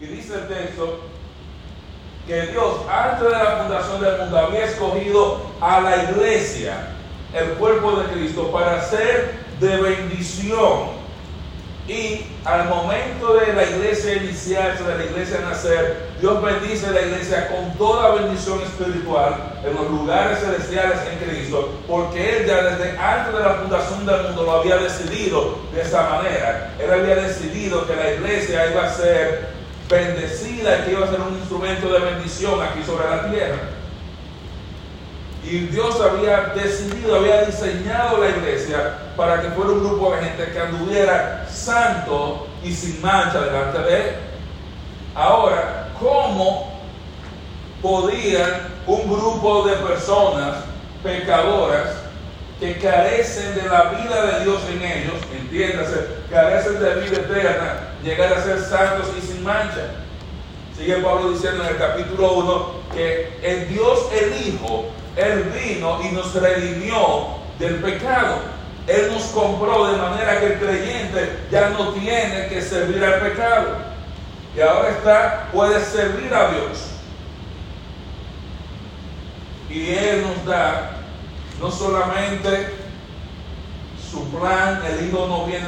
Y dice el texto que Dios antes de la fundación del mundo había escogido a la iglesia, el cuerpo de Cristo, para ser de bendición y al momento de la iglesia iniciarse, de la iglesia nacer, Dios bendice la iglesia con toda bendición espiritual en los lugares celestiales en Cristo, porque Él ya desde antes de la fundación del mundo lo había decidido de esa manera. Él había decidido que la iglesia iba a ser bendecida y que iba a ser un instrumento de bendición aquí sobre la tierra. Y Dios había decidido, había diseñado la iglesia para que fuera un grupo de gente que anduviera santo y sin mancha delante de Él. Ahora, ¿cómo podían un grupo de personas pecadoras que carecen de la vida de Dios en ellos, entiéndase, carecen de vida eterna, llegar a ser santos y sin mancha? Sigue Pablo diciendo en el capítulo 1 que el Dios el Hijo él vino y nos redimió del pecado. Él nos compró de manera que el creyente ya no tiene que servir al pecado. Y ahora está, puede servir a Dios. Y Él nos da no solamente su plan, el Hijo no viene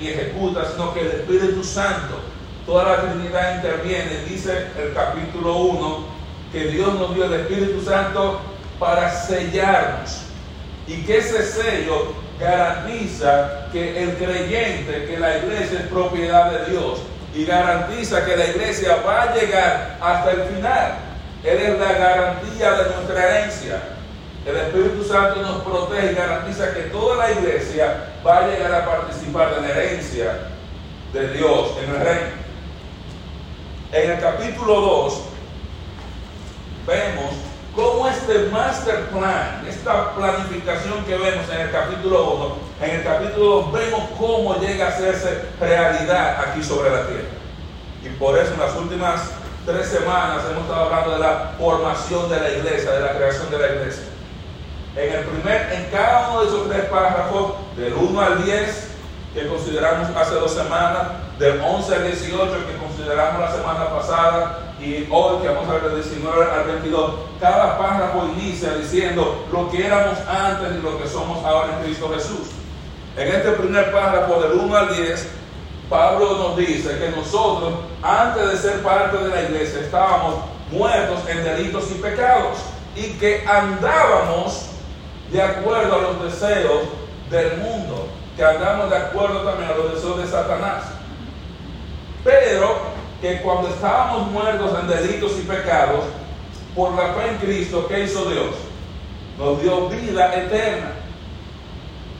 y ejecuta, sino que el Espíritu Santo, toda la Trinidad interviene. Dice el capítulo 1 que Dios nos dio el Espíritu Santo para sellarnos. Y que ese sello garantiza que el creyente, que la iglesia es propiedad de Dios y garantiza que la iglesia va a llegar hasta el final. Él es la garantía de nuestra herencia. El Espíritu Santo nos protege y garantiza que toda la iglesia va a llegar a participar de la herencia de Dios en el reino. En el capítulo 2 vemos cómo este master plan, esta planificación que vemos en el capítulo 1, en el capítulo 2 vemos cómo llega a hacerse realidad aquí sobre la tierra. Y por eso en las últimas tres semanas hemos estado hablando de la formación de la iglesia, de la creación de la iglesia. En el primer, en cada uno de esos tres párrafos, del 1 al 10, que consideramos hace dos semanas, del 11 al 18, que consideramos la semana pasada, y hoy que vamos a ver del 19 al 22, cada párrafo inicia diciendo lo que éramos antes y lo que somos ahora en Cristo Jesús. En este primer párrafo del 1 al 10, Pablo nos dice que nosotros, antes de ser parte de la iglesia, estábamos muertos en delitos y pecados y que andábamos de acuerdo a los deseos del mundo, que andamos de acuerdo también a los deseos de Satanás. Pero que cuando estábamos muertos en delitos y pecados, por la fe en Cristo, ¿qué hizo Dios? Nos dio vida eterna.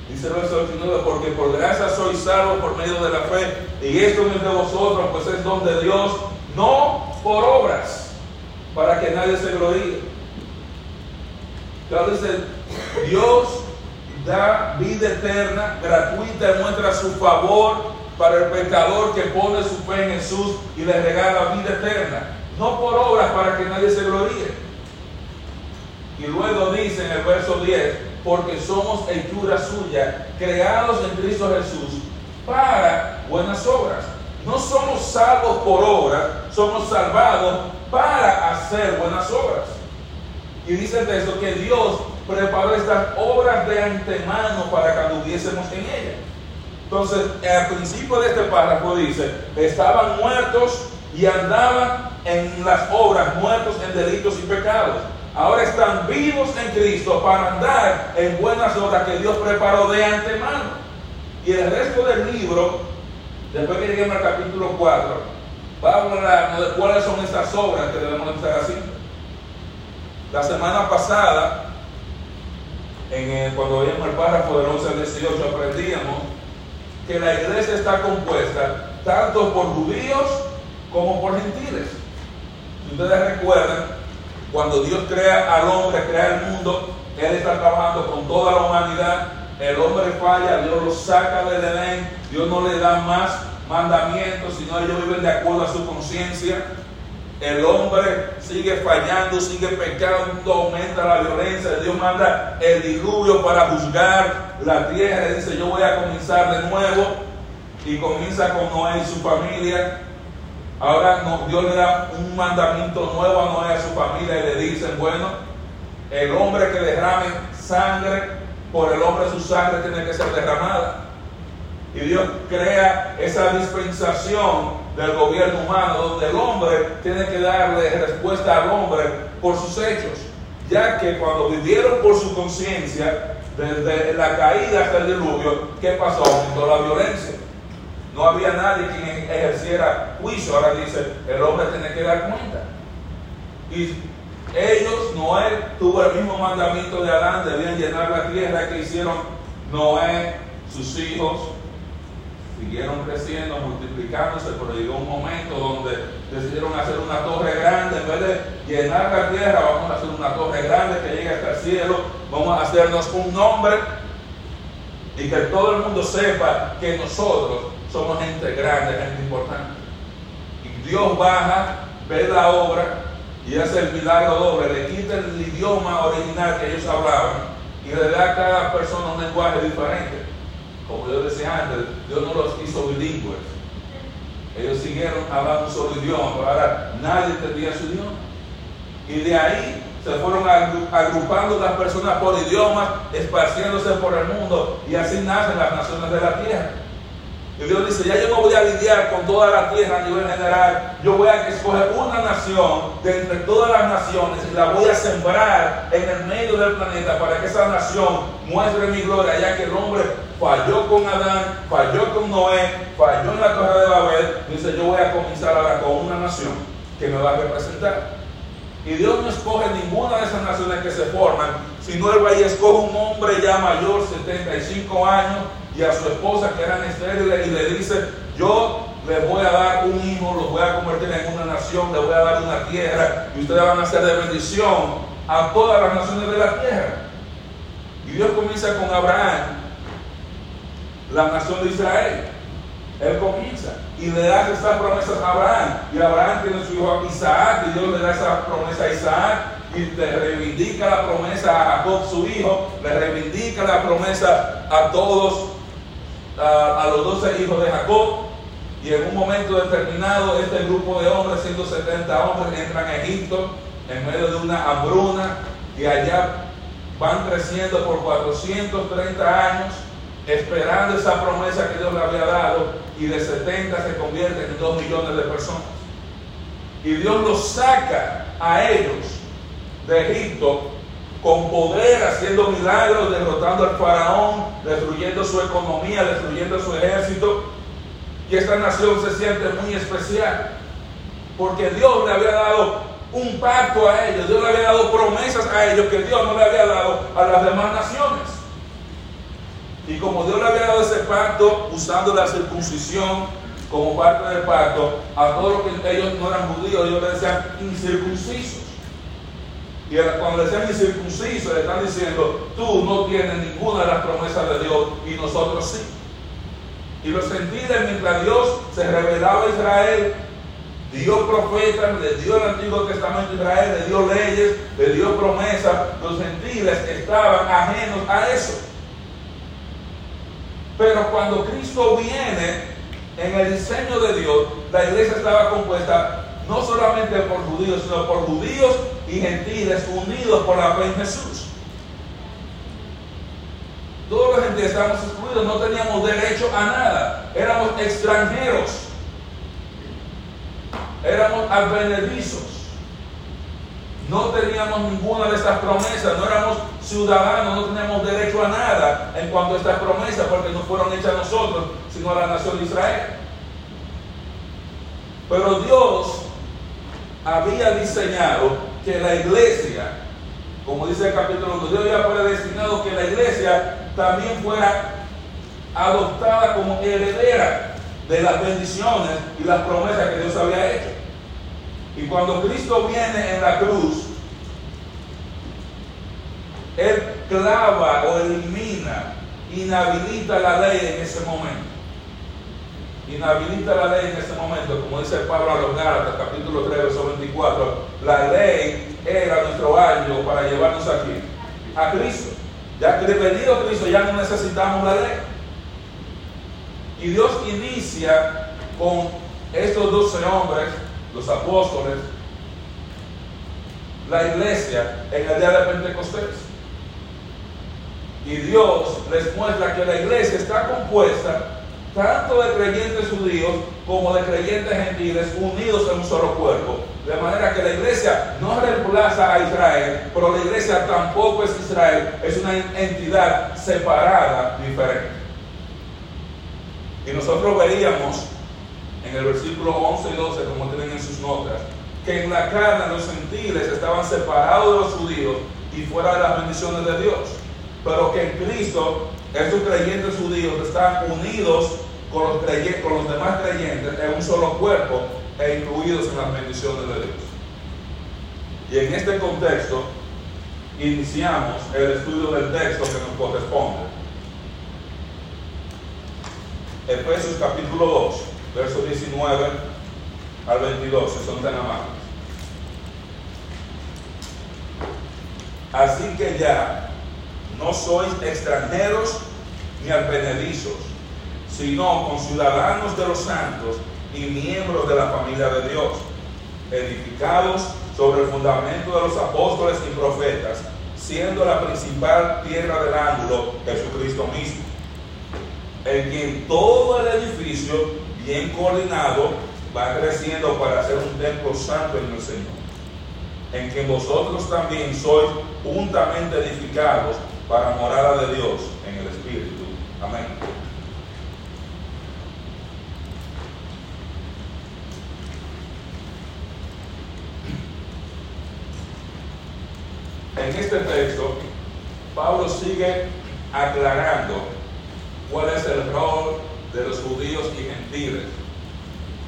Dice el verso 19, porque por gracia soy salvo por medio de la fe, y esto no es de vosotros, pues es don de Dios, no por obras, para que nadie se gloríe. Claro, dice, Dios da vida eterna, gratuita, muestra su favor para el pecador que pone su fe en Jesús y le regala vida eterna, no por obras para que nadie se gloríe. Y luego dice en el verso 10, porque somos hechura suya, creados en Cristo Jesús para buenas obras. No somos salvos por obras, somos salvados para hacer buenas obras. Y dice el que Dios preparó estas obras de antemano para que anduviésemos en ellas. Entonces, al principio de este párrafo dice, estaban muertos y andaban en las obras, muertos en delitos y pecados. Ahora están vivos en Cristo para andar en buenas obras que Dios preparó de antemano. Y el resto del libro, después que lleguemos al capítulo 4, va a hablar de cuáles son estas obras que debemos estar haciendo. La semana pasada, en cuando veíamos el párrafo del 11 al 18, aprendíamos que la iglesia está compuesta tanto por judíos como por gentiles. Si ustedes recuerdan, cuando Dios crea al hombre, crea el mundo, Él está trabajando con toda la humanidad, el hombre falla, Dios lo saca del Edén, Dios no le da más mandamientos, sino ellos viven de acuerdo a su conciencia. El hombre sigue fallando, sigue pecando, aumenta la violencia. Dios manda el diluvio para juzgar la tierra. Y dice, yo voy a comenzar de nuevo. Y comienza con Noé y su familia. Ahora Dios le da un mandamiento nuevo a Noé a su familia y le dicen, bueno, el hombre que derrame sangre, por el hombre su sangre tiene que ser derramada. Y Dios crea esa dispensación del gobierno humano donde el hombre tiene que darle respuesta al hombre por sus hechos, ya que cuando vivieron por su conciencia, desde la caída hasta el diluvio, ¿qué pasó? Aumentó la violencia. No había nadie quien ejerciera juicio. Ahora dice, el hombre tiene que dar cuenta. Y ellos, Noé tuvo el mismo mandamiento de Adán, debían llenar la tierra que hicieron Noé, sus hijos, siguieron creciendo, multiplicándose, pero llegó un momento donde decidieron hacer una torre grande, en vez de llenar la tierra, vamos a hacer una torre grande que llegue hasta el cielo, vamos a hacernos un nombre y que todo el mundo sepa que nosotros somos gente grande, gente importante. Y Dios baja, ve la obra y hace el milagro doble, le quita el idioma original que ellos hablaban y le da a cada persona un lenguaje diferente. Como yo decía antes, Dios no los hizo bilingües. Ellos siguieron hablando solo idioma, pero ahora nadie entendía su idioma. Y de ahí se fueron agrupando las personas por idiomas, esparciéndose por el mundo, y así nacen las naciones de la tierra. Y Dios dice, ya yo no voy a lidiar con toda la tierra a nivel general, yo voy a escoger una nación de entre todas las naciones y la voy a sembrar en el medio del planeta para que esa nación muestre mi gloria, ya que el hombre falló con Adán, falló con Noé, falló en la torre de Babel. Dice, yo voy a comenzar ahora con una nación que me va a representar. Y Dios no escoge ninguna de esas naciones que se forman, sino Él va y escoge un hombre ya mayor, 75 años, y a su esposa que eran estériles y le dice, yo les voy a dar un hijo, los voy a convertir en una nación, les voy a dar una tierra y ustedes van a ser de bendición a todas las naciones de la tierra. Y Dios comienza con Abraham, la nación de Israel. Él comienza y le da esa promesa a Abraham. Y Abraham tiene su hijo Isaac y Dios le da esa promesa a Isaac y le reivindica la promesa a Jacob su hijo, le reivindica la promesa a todos a, los doce hijos de Jacob. Y en un momento determinado, este grupo de hombres, 170 hombres, entran a Egipto en medio de una hambruna y allá van creciendo por 430 años, esperando esa promesa que Dios le había dado, y de 70 se convierten en 2 millones de personas. Y Dios los saca a ellos de Egipto con poder, haciendo milagros, derrotando al faraón, destruyendo su economía, destruyendo su ejército. Y esta nación se siente muy especial, porque Dios le había dado un pacto a ellos, Dios le había dado promesas a ellos que Dios no le había dado a las demás naciones. Y como Dios le había dado ese pacto, usando la circuncisión como parte del pacto, a todos los que ellos no eran judíos, ellos le decían incircuncisos. Y cuando le decían incircunciso, le están diciendo, tú no tienes ninguna de las promesas de Dios y nosotros sí. Y los gentiles, mientras Dios se revelaba a Israel, dio profetas, le dio el Antiguo Testamento a Israel, le dio leyes, le dio promesas, los gentiles estaban ajenos a eso. Pero cuando Cristo viene en el diseño de Dios, la iglesia estaba compuesta no solamente por judíos, sino por judíos y gentiles unidos por la fe en Jesús. Todos los gentiles estábamos excluidos, no teníamos derecho a nada, éramos extranjeros, éramos advenedizos, no teníamos ninguna de estas promesas, no éramos ciudadanos, no teníamos derecho a nada en cuanto a estas promesas, porque no fueron hechas a nosotros, sino a la nación de Israel. Pero Dios había diseñado que la iglesia, como dice el capítulo 2, Dios había predestinado que la iglesia también fuera adoptada como heredera de las bendiciones y las promesas que Dios había hecho. Y cuando Cristo viene en la cruz, Él clava o elimina, inhabilita la ley en ese momento inhabilita la ley en ese momento, como dice Pablo a los Gálatas, capítulo 3, verso 24, la ley era nuestro año para llevarnos aquí, a Cristo. Ya que venido Cristo ya no necesitamos la ley. Y Dios inicia con estos doce hombres, los apóstoles, la iglesia en el día de Pentecostés. Y Dios les muestra que la iglesia está compuesta tanto de creyentes judíos como de creyentes gentiles unidos en un solo cuerpo. De manera que la iglesia no reemplaza a Israel, pero la iglesia tampoco es Israel, es una entidad separada, diferente. Y nosotros veríamos en el versículo 11 y 12, como tienen en sus notas, que en la carne los gentiles estaban separados de los judíos y fuera de las bendiciones de Dios pero que en Cristo esos creyentes judíos están unidos con los, con los demás creyentes en un solo cuerpo e incluidos en las bendiciones de Dios. Y en este contexto iniciamos el estudio del texto que nos corresponde. Efesios capítulo 2, versos 19 al 22, si son tan amables. Así que ya no sois extranjeros ni advenedizos, sino conciudadanos de los santos y miembros de la familia de Dios, edificados sobre el fundamento de los apóstoles y profetas, siendo la principal tierra del ángulo Jesucristo mismo, en quien todo el edificio, bien coordinado, va creciendo para ser un templo santo en el Señor, en quien vosotros también sois juntamente edificados para morada de Dios en el Espíritu. Amén. En este texto, Pablo sigue aclarando cuál es el rol de los judíos y gentiles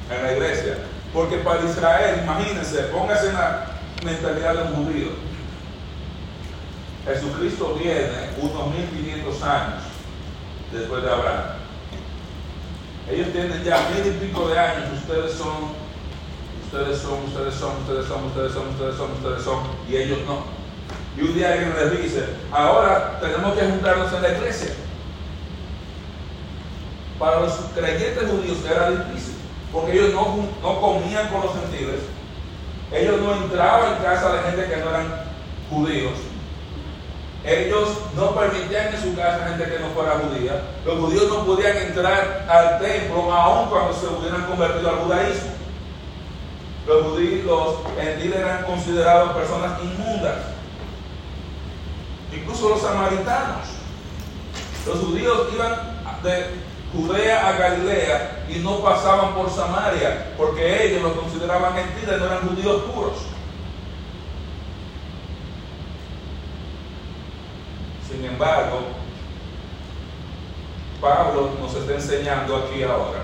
en la iglesia. Porque para Israel, imagínense, póngase en la mentalidad de un judío Jesucristo viene unos 1500 años después de Abraham. Ellos tienen ya mil y pico de años, ustedes son, ustedes son, ustedes son, ustedes son, ustedes son, ustedes son, ustedes son, y ellos no. Y un día alguien les dice, ahora tenemos que juntarnos en la iglesia. Para los creyentes judíos era difícil, porque ellos no, no comían con los gentiles, ellos no entraban en casa de gente que no eran judíos, ellos no permitían en su casa gente que no fuera judía. Los judíos no podían entrar al templo aun cuando se hubieran convertido al judaísmo. Los judíos, los gentiles eran considerados personas inmundas. Incluso los samaritanos. Los judíos iban de Judea a Galilea y no pasaban por Samaria porque ellos los consideraban gentiles, no eran judíos puros. Sin embargo, Pablo nos está enseñando aquí ahora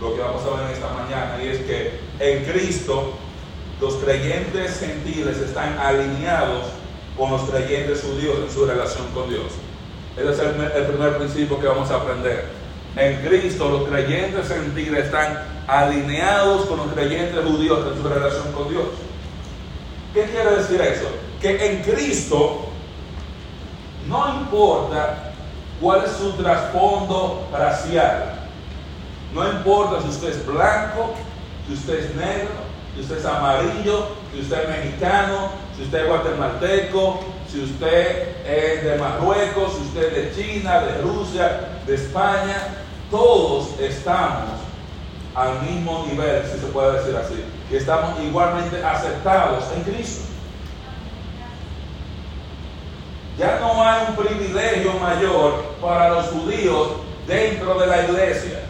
lo que vamos a ver en esta mañana y es que en Cristo los creyentes gentiles están alineados con los creyentes judíos en su relación con Dios. Ese es el, primer principio que vamos a aprender. En Cristo los creyentes gentiles están alineados con los creyentes judíos en su relación con Dios. ¿Qué quiere decir eso? Que en Cristo no importa cuál es su trasfondo racial. No importa si usted es blanco, si usted es negro, si usted es amarillo, si usted es mexicano, si usted es guatemalteco, si usted es de Marruecos, si usted es de China, de Rusia, de España, todos estamos al mismo nivel, si se puede decir así, que estamos igualmente aceptados en Cristo. Ya no hay un privilegio mayor para los judíos dentro de la iglesia.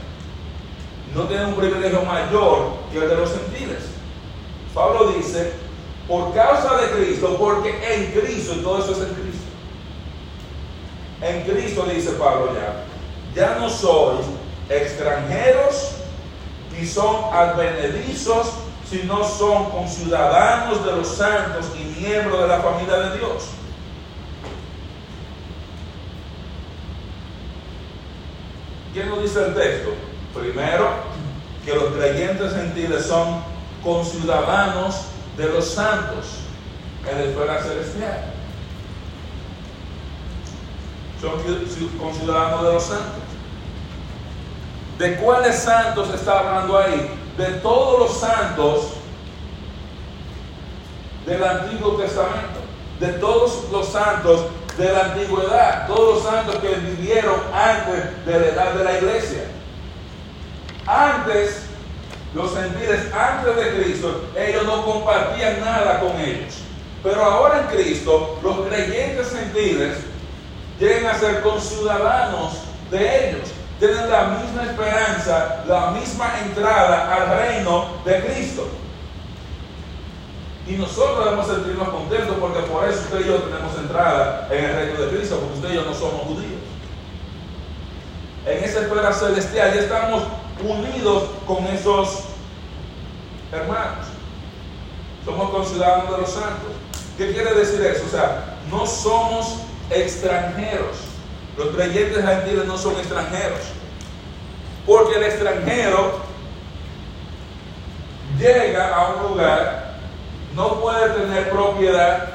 No tienen un privilegio mayor que el de los gentiles. Pablo dice, por causa de Cristo, porque en Cristo, y todo eso es en Cristo. En Cristo dice Pablo ya, ya no sois extranjeros ni son advenedizos, sino son conciudadanos de los santos y miembros de la familia de Dios ¿Qué nos dice el texto? Primero, que los creyentes gentiles son conciudadanos de los santos en la esfera celestial. Son conciudadanos de los santos. ¿De cuáles santos está hablando ahí? De todos los santos del Antiguo Testamento, de todos los santos de la antigüedad, todos los santos que vivieron antes de la edad de la iglesia. Antes, los gentiles, antes de Cristo, ellos no compartían nada con ellos. Pero ahora en Cristo, los creyentes gentiles llegan a ser conciudadanos de ellos. Tienen la misma esperanza, la misma entrada al reino de Cristo. Y nosotros debemos sentirnos contentos porque por eso usted y yo tenemos entrada en el reino de Cristo, porque usted y yo no somos judíos. En esa esfera celestial ya estamos unidos con esos hermanos. Somos conciudadanos de los santos. ¿Qué quiere decir eso? O sea, no somos extranjeros. Los creyentes gentiles no son extranjeros. Porque el extranjero llega a un lugar no puede tener propiedad,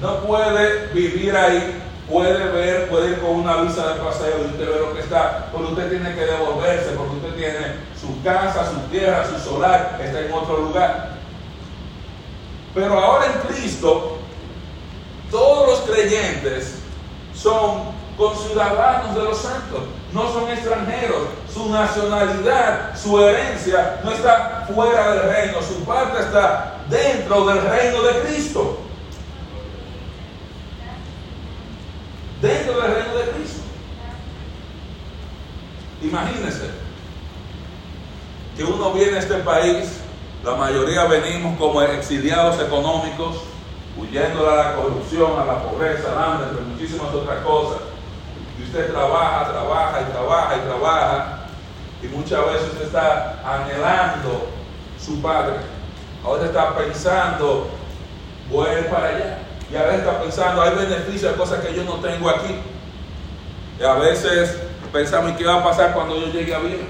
no puede vivir ahí, puede ver, puede ir con una visa de paseo y usted ve lo que está, pero usted tiene que devolverse porque usted tiene su casa, su tierra, su solar, está en otro lugar. Pero ahora en Cristo, todos los creyentes son conciudadanos de los santos, no son extranjeros, su nacionalidad, su herencia no está fuera del reino, su parte está dentro del reino de Cristo. Dentro del reino de Cristo. Imagínense que uno viene a este país, la mayoría venimos como exiliados económicos, huyendo a la corrupción, a la pobreza, al hambre, entre muchísimas otras cosas. Y usted trabaja, trabaja y trabaja y trabaja, y muchas veces usted está anhelando su padre Ahora está pensando, voy para allá. Y a veces está pensando, hay beneficios, cosas que yo no tengo aquí. Y a veces pensamos, ¿qué va a pasar cuando yo llegue a vida?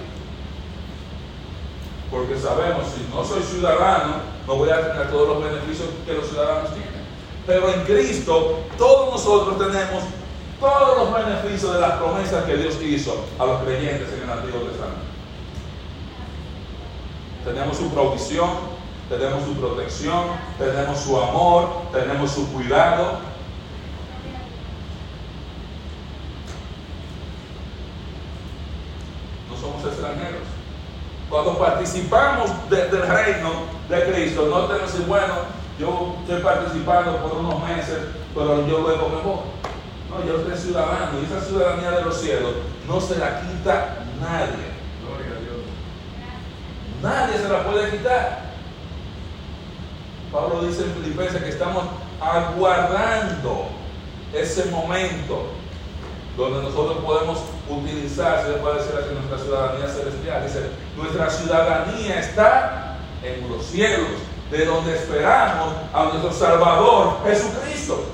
Porque sabemos, si no soy ciudadano, no voy a tener todos los beneficios que los ciudadanos tienen. Pero en Cristo, todos nosotros tenemos todos los beneficios de las promesas que Dios hizo a los creyentes en el Antiguo Testamento. Tenemos su provisión, tenemos su protección, tenemos su amor, tenemos su cuidado. No somos extranjeros. Cuando participamos del reino de Cristo, no tenemos que bueno, yo estoy participando por unos meses, pero yo luego me voy. No, yo soy ciudadano y esa ciudadanía de los cielos no se la quita nadie. Gloria a Dios. Nadie se la puede quitar. Pablo dice en Filipenses que estamos aguardando ese momento donde nosotros podemos utilizar, se puede decir así, nuestra ciudadanía celestial. Dice, nuestra ciudadanía está en los cielos, de donde esperamos a nuestro Salvador Jesucristo.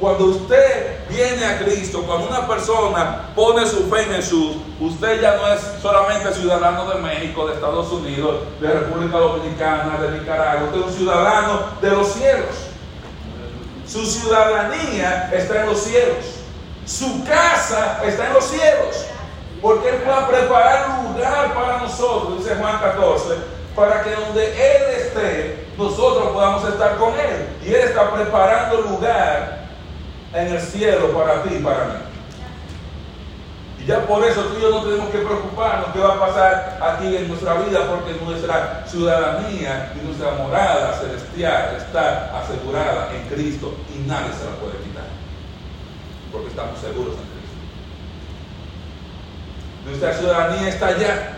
Cuando usted viene a Cristo, cuando una persona pone su fe en Jesús, usted ya no es solamente ciudadano de México, de Estados Unidos, de República Dominicana, de Nicaragua, usted es un ciudadano de los cielos. Su ciudadanía está en los cielos. Su casa está en los cielos. Porque Él va preparar lugar para nosotros, dice Juan 14, para que donde Él esté, nosotros podamos estar con Él. Y Él está preparando lugar en el cielo para ti y para mí. Y ya por eso tú y yo no tenemos que preocuparnos qué va a pasar aquí en nuestra vida, porque nuestra ciudadanía y nuestra morada celestial está asegurada en Cristo y nadie se la puede quitar, porque estamos seguros en Cristo. Nuestra ciudadanía está allá.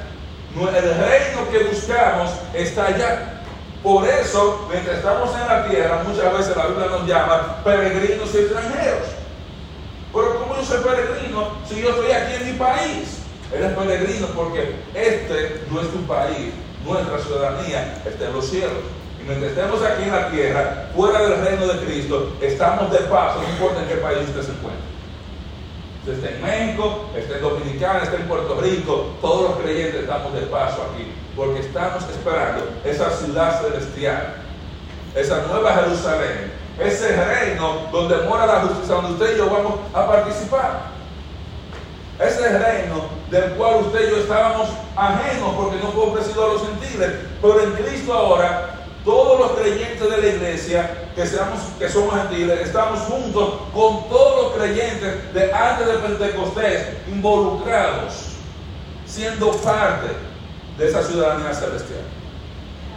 El reino que buscamos está allá. Por eso, mientras estamos en la tierra, muchas veces la Biblia nos llama peregrinos y extranjeros. Pero ¿cómo yo soy peregrino si yo estoy aquí en mi país? Eres peregrino porque este no es tu país, nuestra ciudadanía está en los cielos. Y mientras estemos aquí en la tierra, fuera del reino de Cristo, estamos de paso, no importa en qué país usted se encuentre. Usted está en México, está en Dominicana, está en Puerto Rico, todos los creyentes estamos de paso aquí porque estamos esperando esa ciudad celestial, esa nueva Jerusalén, ese reino donde mora la justicia, donde usted y yo vamos a participar. Ese reino del cual usted y yo estábamos ajenos porque no fue ofrecido a los gentiles. Pero en Cristo ahora, todos los creyentes de la iglesia, que, somos gentiles, estamos juntos con todos los creyentes de antes de Pentecostés, involucrados, siendo parte de esa ciudadanía celestial.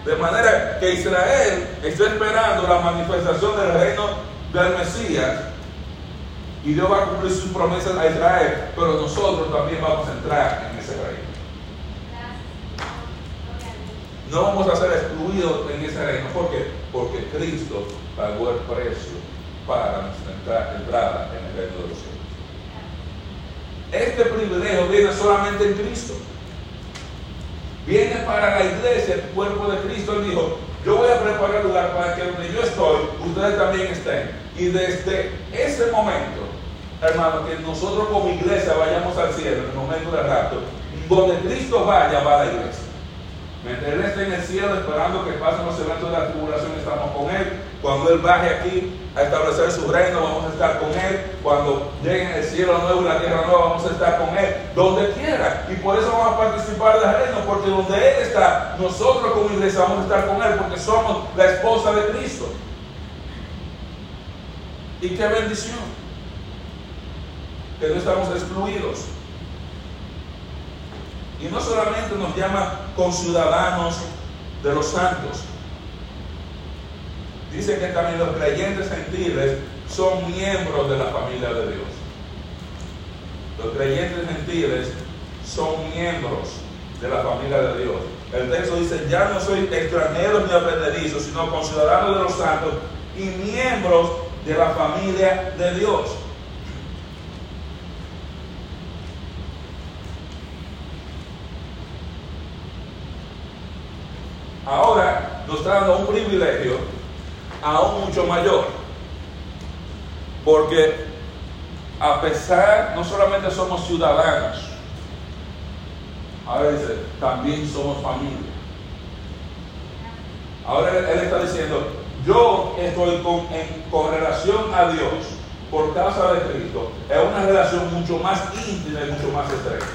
De manera que Israel está esperando la manifestación del reino del Mesías y Dios va a cumplir sus promesas a Israel, pero nosotros también vamos a entrar en ese reino. No vamos a ser excluidos en ese reino. ¿Por qué? Porque Cristo pagó el precio para nuestra entrada en el reino de los cielos. Este privilegio viene solamente en Cristo. Viene para la iglesia, el cuerpo de Cristo. Él dijo, yo voy a preparar lugar para que donde yo estoy, ustedes también estén. Y desde ese momento, hermano, que nosotros como iglesia vayamos al cielo en el momento del rapto, donde Cristo vaya, va la iglesia. Mientras Él esté en el cielo esperando que pasen los eventos de la tribulación, estamos con Él. Cuando Él baje aquí a establecer su reino, vamos a estar con Él. Cuando llegue el cielo nuevo y la tierra nueva, vamos a estar con Él. Donde quiera. Y por eso vamos a participar del reino, porque donde Él está, nosotros como iglesia vamos a estar con Él, porque somos la esposa de Cristo. Y qué bendición. Que no estamos excluidos. Y no solamente nos llama conciudadanos de los santos. Dice que también los creyentes gentiles son miembros de la familia de Dios. Los creyentes gentiles son miembros de la familia de Dios. El texto dice, ya no soy extranjero ni aprendizo, sino conciudadano de los santos y miembros de la familia de Dios. ahora nos está dando un privilegio aún mucho mayor. Porque a pesar, no solamente somos ciudadanos, ahora dice, también somos familia. Ahora él, está diciendo, yo estoy con, con relación a Dios por causa de Cristo, es una relación mucho más íntima y mucho más estrecha.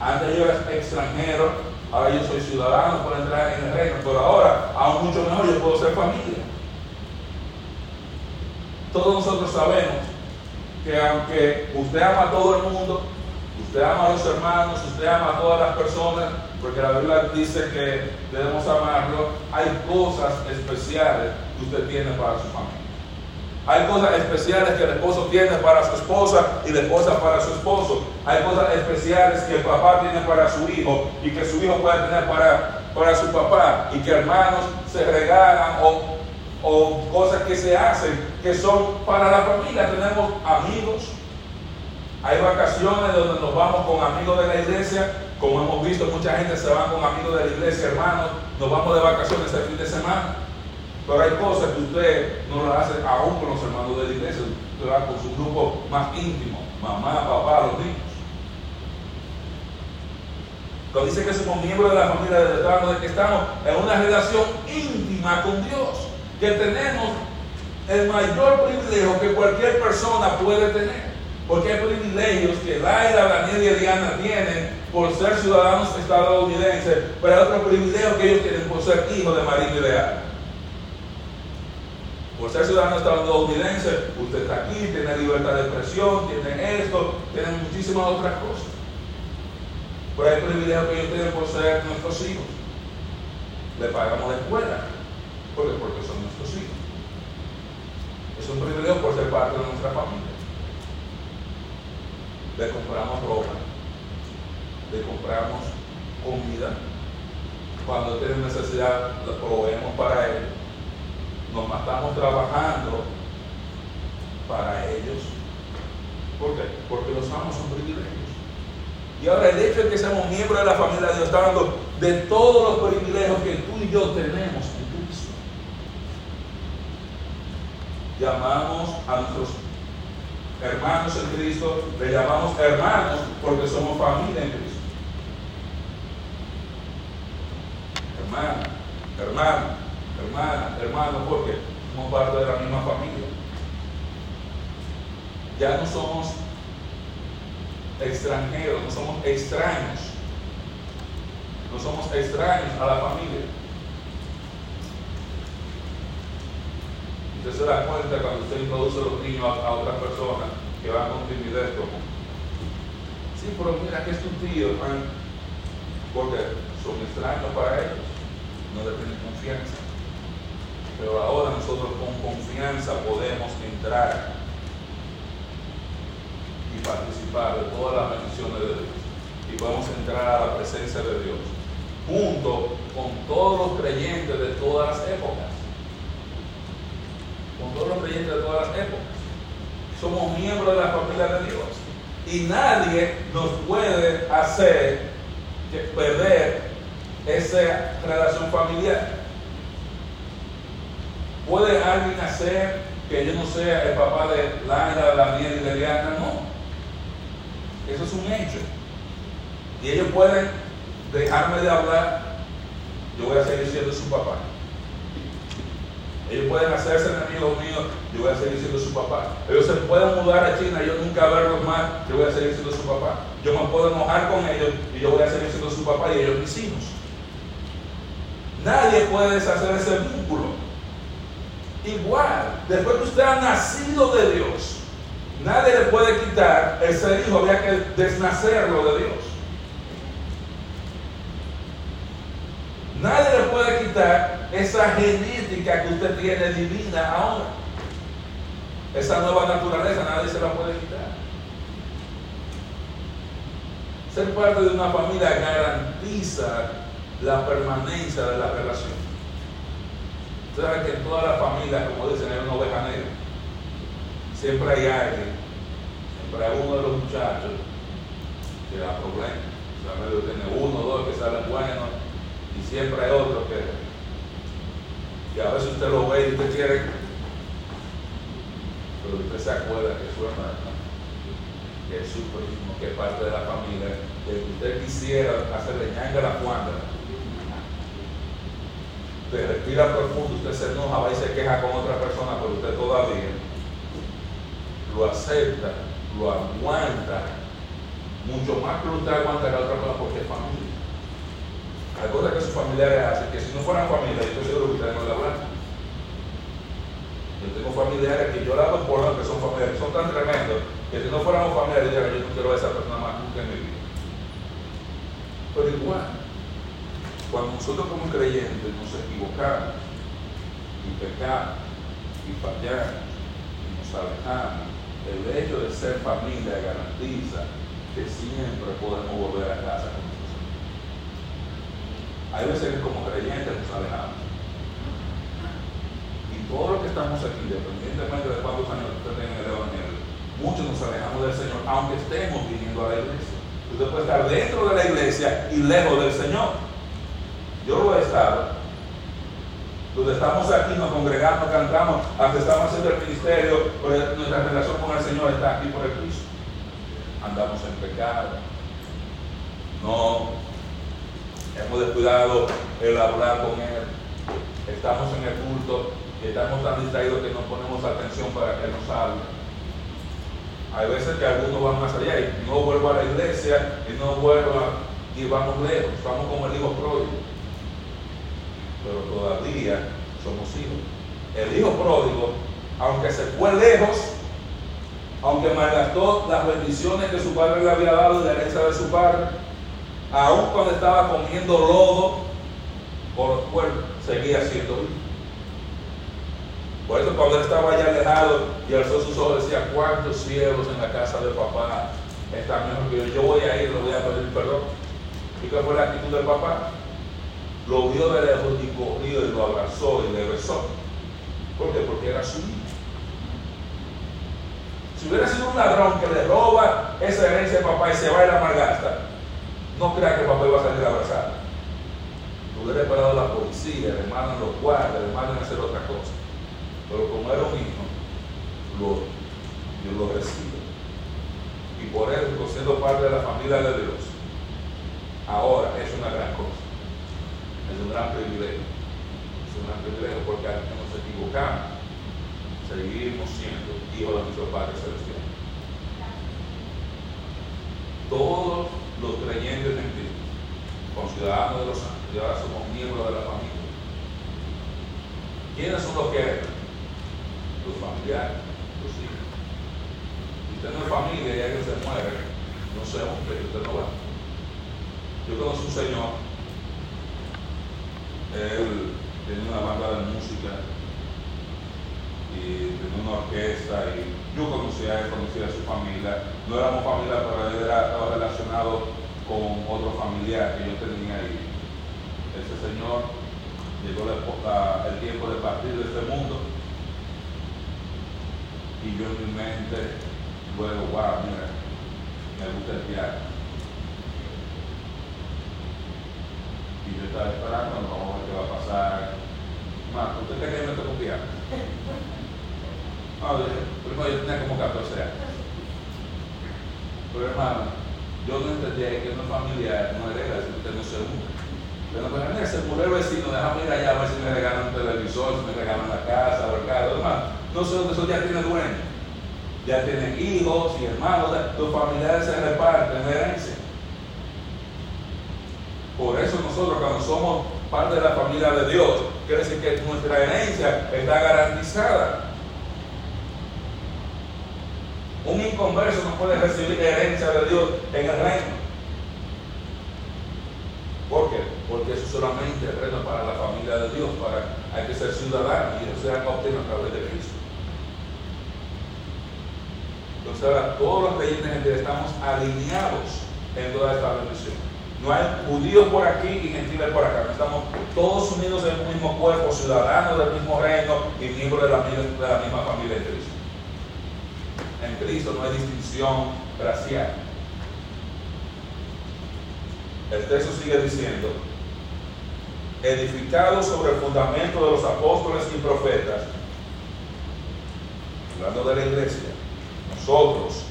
Antes yo era extranjero, ahora yo soy ciudadano, puedo entrar en el reino, pero ahora, aún mucho mejor, yo puedo ser familia. Todos nosotros sabemos que aunque usted ama a todo el mundo, usted ama a los hermanos, usted ama a todas las personas, porque la Biblia dice que debemos amarlo, hay cosas especiales que usted tiene para su familia. Hay cosas especiales que el esposo tiene para su esposa y la esposa para su esposo. Hay cosas especiales que el papá tiene para su hijo y que su hijo puede tener para, para su papá. Y que hermanos se regalan o, o cosas que se hacen que son para la familia. Tenemos amigos. Hay vacaciones donde nos vamos con amigos de la iglesia. Como hemos visto, mucha gente se va con amigos de la iglesia, hermanos. Nos vamos de vacaciones el fin de semana. Pero hay cosas que usted no las hace aún con los hermanos de la iglesia, usted con su grupo más íntimo, mamá, papá, los niños. Cuando dice que somos miembros de la familia de Dios, de que estamos en una relación íntima con Dios, que tenemos el mayor privilegio que cualquier persona puede tener. Porque hay privilegios que Laila, Daniel y Diana tienen por ser ciudadanos estadounidenses, pero hay otros privilegios que ellos tienen por ser hijos de de Ana. Por ser ciudadano estadounidense, usted está aquí, tiene libertad de expresión, tiene esto, tiene muchísimas otras cosas. Pero hay privilegios que ellos tienen por ser nuestros hijos. Le pagamos la escuela, porque, porque son nuestros hijos. Es un privilegio por ser parte de nuestra familia. Le compramos ropa, le compramos comida. Cuando tiene necesidad, lo proveemos para él nos matamos trabajando para ellos. ¿Por qué? Porque los amos son privilegios. Y ahora el hecho de que seamos miembros de la familia de Dios está hablando de todos los privilegios que tú y yo tenemos en Cristo. Llamamos a nuestros hermanos en Cristo, le llamamos hermanos porque somos familia en Cristo. Hermano, hermano, hermana, hermano, porque somos parte de la misma familia. Ya no somos extranjeros, no somos extraños. No somos extraños a la familia. Usted se da cuenta cuando usted introduce los niños a, otras personas que van con timidez como, sí, pero mira que es tu tío, porque son extraños para ellos, no le tienen confianza. Pero ahora nosotros con confianza podemos entrar y participar de todas las bendiciones de Dios. Y podemos entrar a la presencia de Dios, junto con todos los creyentes de todas las épocas. Con todos los creyentes de todas las épocas. Somos miembros de la familia de Dios. Y nadie nos puede hacer perder esa relación familiar. ¿Puede alguien hacer que yo no sea el papá de Laura, Daniel y de Diana? No. Eso es un hecho. Y ellos pueden dejarme de hablar, yo voy a seguir siendo su papá. Ellos pueden hacerse enemigos míos, yo voy a seguir siendo su papá. Ellos se pueden mudar a China, yo nunca verlos más, yo voy a seguir siendo su papá. Yo me puedo enojar con ellos y yo voy a seguir siendo su papá y ellos mis hijos. Nadie puede deshacer ese vínculo. Igual, después que usted ha nacido de Dios, nadie le puede quitar ese hijo, había que desnacerlo de Dios. Nadie le puede quitar esa genética que usted tiene divina ahora. Esa nueva naturaleza, nadie se la puede quitar. Ser parte de una familia garantiza la permanencia de la relación. Usted sabe que en toda la familia, como dicen, hay una oveja negra. Siempre hay alguien, siempre hay uno de los muchachos que da problemas. O sea, tiene uno o dos que salen buenos y siempre hay otro que, y a veces usted lo ve y usted quiere, pero usted se acuerda que su hermano, que es su primo, que es parte de la familia, que usted quisiera hacerle ñanga a la cuanda. Usted respira profundo, usted se enoja, va y se queja con otra persona, pero usted todavía lo acepta, lo aguanta, mucho más que usted aguanta que la otra persona porque es familia. Hay cosas que sus familiares hacen que si no fueran familia, yo estoy seguro que ustedes no le hablan. Yo tengo familiares que yo la hago por que son familiares, son tan tremendos que si no fuéramos familiares, yo no quiero a esa persona más nunca en mi vida. Pero igual, cuando nosotros como creyentes nos equivocamos y pecamos y fallamos y nos alejamos, el hecho de ser familia garantiza que siempre podemos volver a casa con hay veces que como creyentes nos alejamos. Y todos los que estamos aquí, independientemente de cuántos años usted tenga en el Evangelio, muchos nos alejamos del Señor, aunque estemos viniendo a la iglesia. Usted puede estar dentro de la iglesia y lejos del Señor. Yo lo he estado. Donde estamos aquí, nos congregamos, cantamos, hasta estamos haciendo el ministerio, pero nuestra relación con el Señor está aquí por el Cristo. Andamos en pecado. No hemos descuidado el hablar con Él, estamos en el culto y estamos tan distraídos que no ponemos atención para que nos hable. Hay veces que algunos van más allá y no vuelvo a la iglesia y no vuelvo a, y vamos lejos, estamos como el hijo pródigo. Pero todavía somos hijos. El hijo pródigo, aunque se fue lejos, aunque malgastó las bendiciones que su padre le había dado y la herencia de su padre, aun cuando estaba comiendo lodo por los cuerpos, seguía siendo hijo. Por eso cuando él estaba allá alejado y alzó sus ojos decía, ¿cuántos cielos en la casa de papá están mejor que yo? Yo voy a ir, le voy a pedir perdón. ¿Y qué fue la actitud del papá? Lo vio de lejos y corrió y lo abrazó y le besó. ¿Por qué? Porque era su hijo. Si hubiera sido un ladrón que le roba esa herencia de papá y se va a la margasta, no crea que papá iba a salir a abrazar. Hubiera esperado a la policía, le mandan los guardias, le mandan a hacer otra cosa. Pero como era un hijo, lo, yo lo recibo. Y por eso, siendo parte de la familia de Dios, ahora es una gran cosa. Es un gran privilegio. Es un gran privilegio porque aunque nos equivocamos, seguimos siendo hijos de nuestro Padre Celestial. todos los creyentes en Cristo, ciudadanos de los santos, y ahora somos miembros de la familia. ¿Quiénes son los que Los familiares, los hijos. Si usted no es familia y alguien se muere, no sé hombre, usted no va. Yo conozco un señor, él tenía una banda de música y tenía una orquesta y yo conocía a él, conocía a su familia. No éramos familia, pero él era, estaba relacionado con otro familiar que yo tenía y ese señor llegó el tiempo de partir de este mundo y yo en mi mente luego, wow, mira, me gusta el piano. Y yo estaba esperando, vamos a ver qué va a pasar. Marco, ¿usted cree que me toca un piano? No, primero yo tenía como 14 años. Pero hermano, yo no entendía que una familia no hereda si usted no se une. Pero pues mira, se murió el vecino, déjame ir allá a ver si me regalan un televisor, si me regalan la casa o el carro. Hermano, no sé dónde eso ya tiene dueño. Ya tienen hijos y hermanos, tus familiares se reparten herencia. Por eso nosotros cuando somos parte de la familia de Dios, quiere decir que nuestra herencia está garantizada. Un inconverso no puede recibir herencia de Dios en el reino. ¿Por qué? Porque eso solamente es reino para la familia de Dios, para hay que ser ciudadano y eso se obtiene a través de Cristo. Entonces ahora todos los creyentes estamos alineados en toda esta bendición. No hay judíos por aquí y gentiles por acá. Estamos todos unidos en un mismo cuerpo, ciudadanos del mismo reino y miembros de la, de la misma familia de Cristo. En Cristo no hay distinción racial. El texto sigue diciendo, edificado sobre el fundamento de los apóstoles y profetas, hablando de la iglesia, nosotros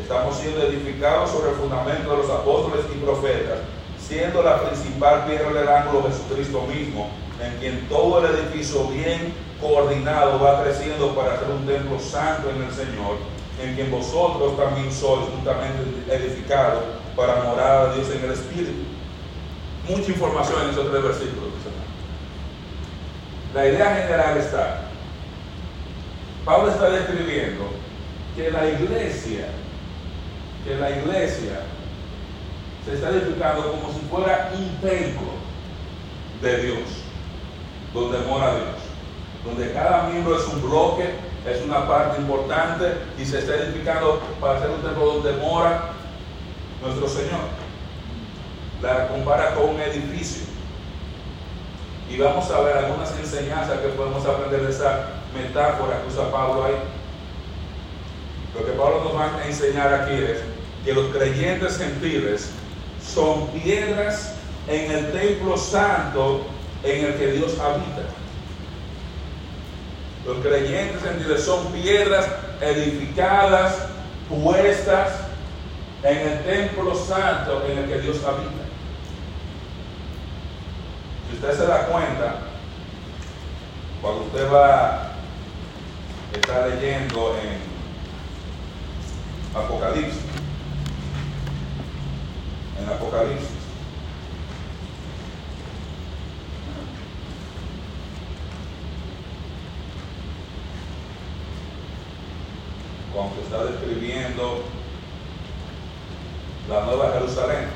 estamos siendo edificados sobre el fundamento de los apóstoles y profetas, siendo la principal piedra del ángulo Jesucristo mismo, en quien todo el edificio bien coordinado va creciendo para ser un templo santo en el Señor en quien vosotros también sois juntamente edificados para morar a Dios en el Espíritu. Mucha información en esos tres versículos. La idea general está, Pablo está describiendo que la iglesia, que la iglesia se está edificando como si fuera un templo de Dios, donde mora Dios, donde cada miembro es un bloque es una parte importante y se está edificando para hacer un templo donde mora nuestro Señor. La compara con un edificio. Y vamos a ver algunas enseñanzas que podemos aprender de esa metáfora que usa Pablo ahí. Lo que Pablo nos va a enseñar aquí es que los creyentes gentiles son piedras en el templo santo en el que Dios habita. Los creyentes en Dios son piedras edificadas, puestas en el templo santo en el que Dios habita. Si usted se da cuenta, cuando usted va a estar leyendo en Apocalipsis, en Apocalipsis, cuando está describiendo la nueva Jerusalén.